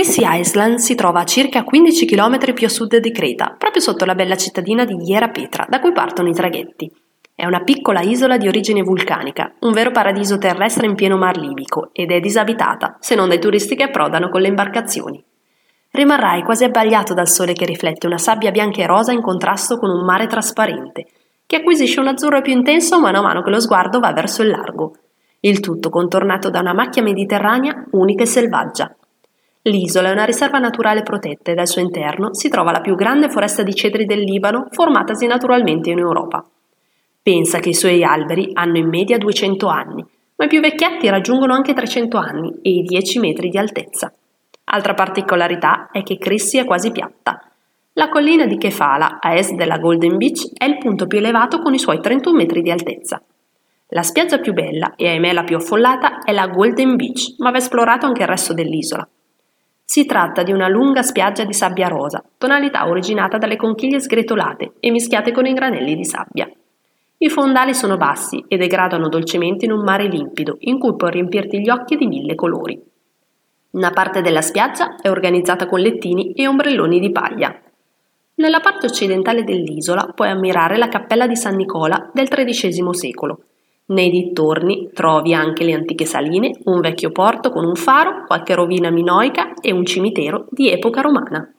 Chrissy Island si trova a circa 15 km più a sud di Creta, proprio sotto la bella cittadina di Iera Petra, da cui partono i traghetti. È una piccola isola di origine vulcanica, un vero paradiso terrestre in pieno mar libico, ed è disabitata, se non dai turisti che approdano con le imbarcazioni. Rimarrai quasi abbagliato dal sole che riflette una sabbia bianca e rosa in contrasto con un mare trasparente, che acquisisce un azzurro più intenso mano a mano che lo sguardo va verso il largo. Il tutto contornato da una macchia mediterranea unica e selvaggia. L'isola è una riserva naturale protetta e al suo interno si trova la più grande foresta di cedri del Libano formatasi naturalmente in Europa. Pensa che i suoi alberi hanno in media 200 anni, ma i più vecchietti raggiungono anche 300 anni e i 10 metri di altezza. Altra particolarità è che Chrissy è quasi piatta. La collina di Kefala, a est della Golden Beach, è il punto più elevato con i suoi 31 metri di altezza. La spiaggia più bella e ahimè la più affollata è la Golden Beach, ma va esplorato anche il resto dell'isola. Si tratta di una lunga spiaggia di sabbia rosa, tonalità originata dalle conchiglie sgretolate e mischiate con i granelli di sabbia. I fondali sono bassi e degradano dolcemente in un mare limpido in cui puoi riempirti gli occhi di mille colori. Una parte della spiaggia è organizzata con lettini e ombrelloni di paglia. Nella parte occidentale dell'isola puoi ammirare la cappella di San Nicola del XIII secolo. Nei dintorni trovi anche le antiche saline, un vecchio porto con un faro, qualche rovina minoica e un cimitero di epoca romana.